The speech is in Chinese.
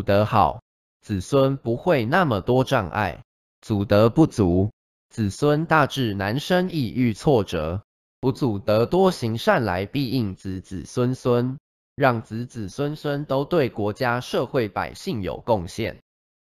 祖德好，子孙不会那么多障碍；祖德不足，子孙大致难生抑郁挫折。不祖德多行善来，必应子子孙孙，让子子孙孙都对国家社会百姓有贡献。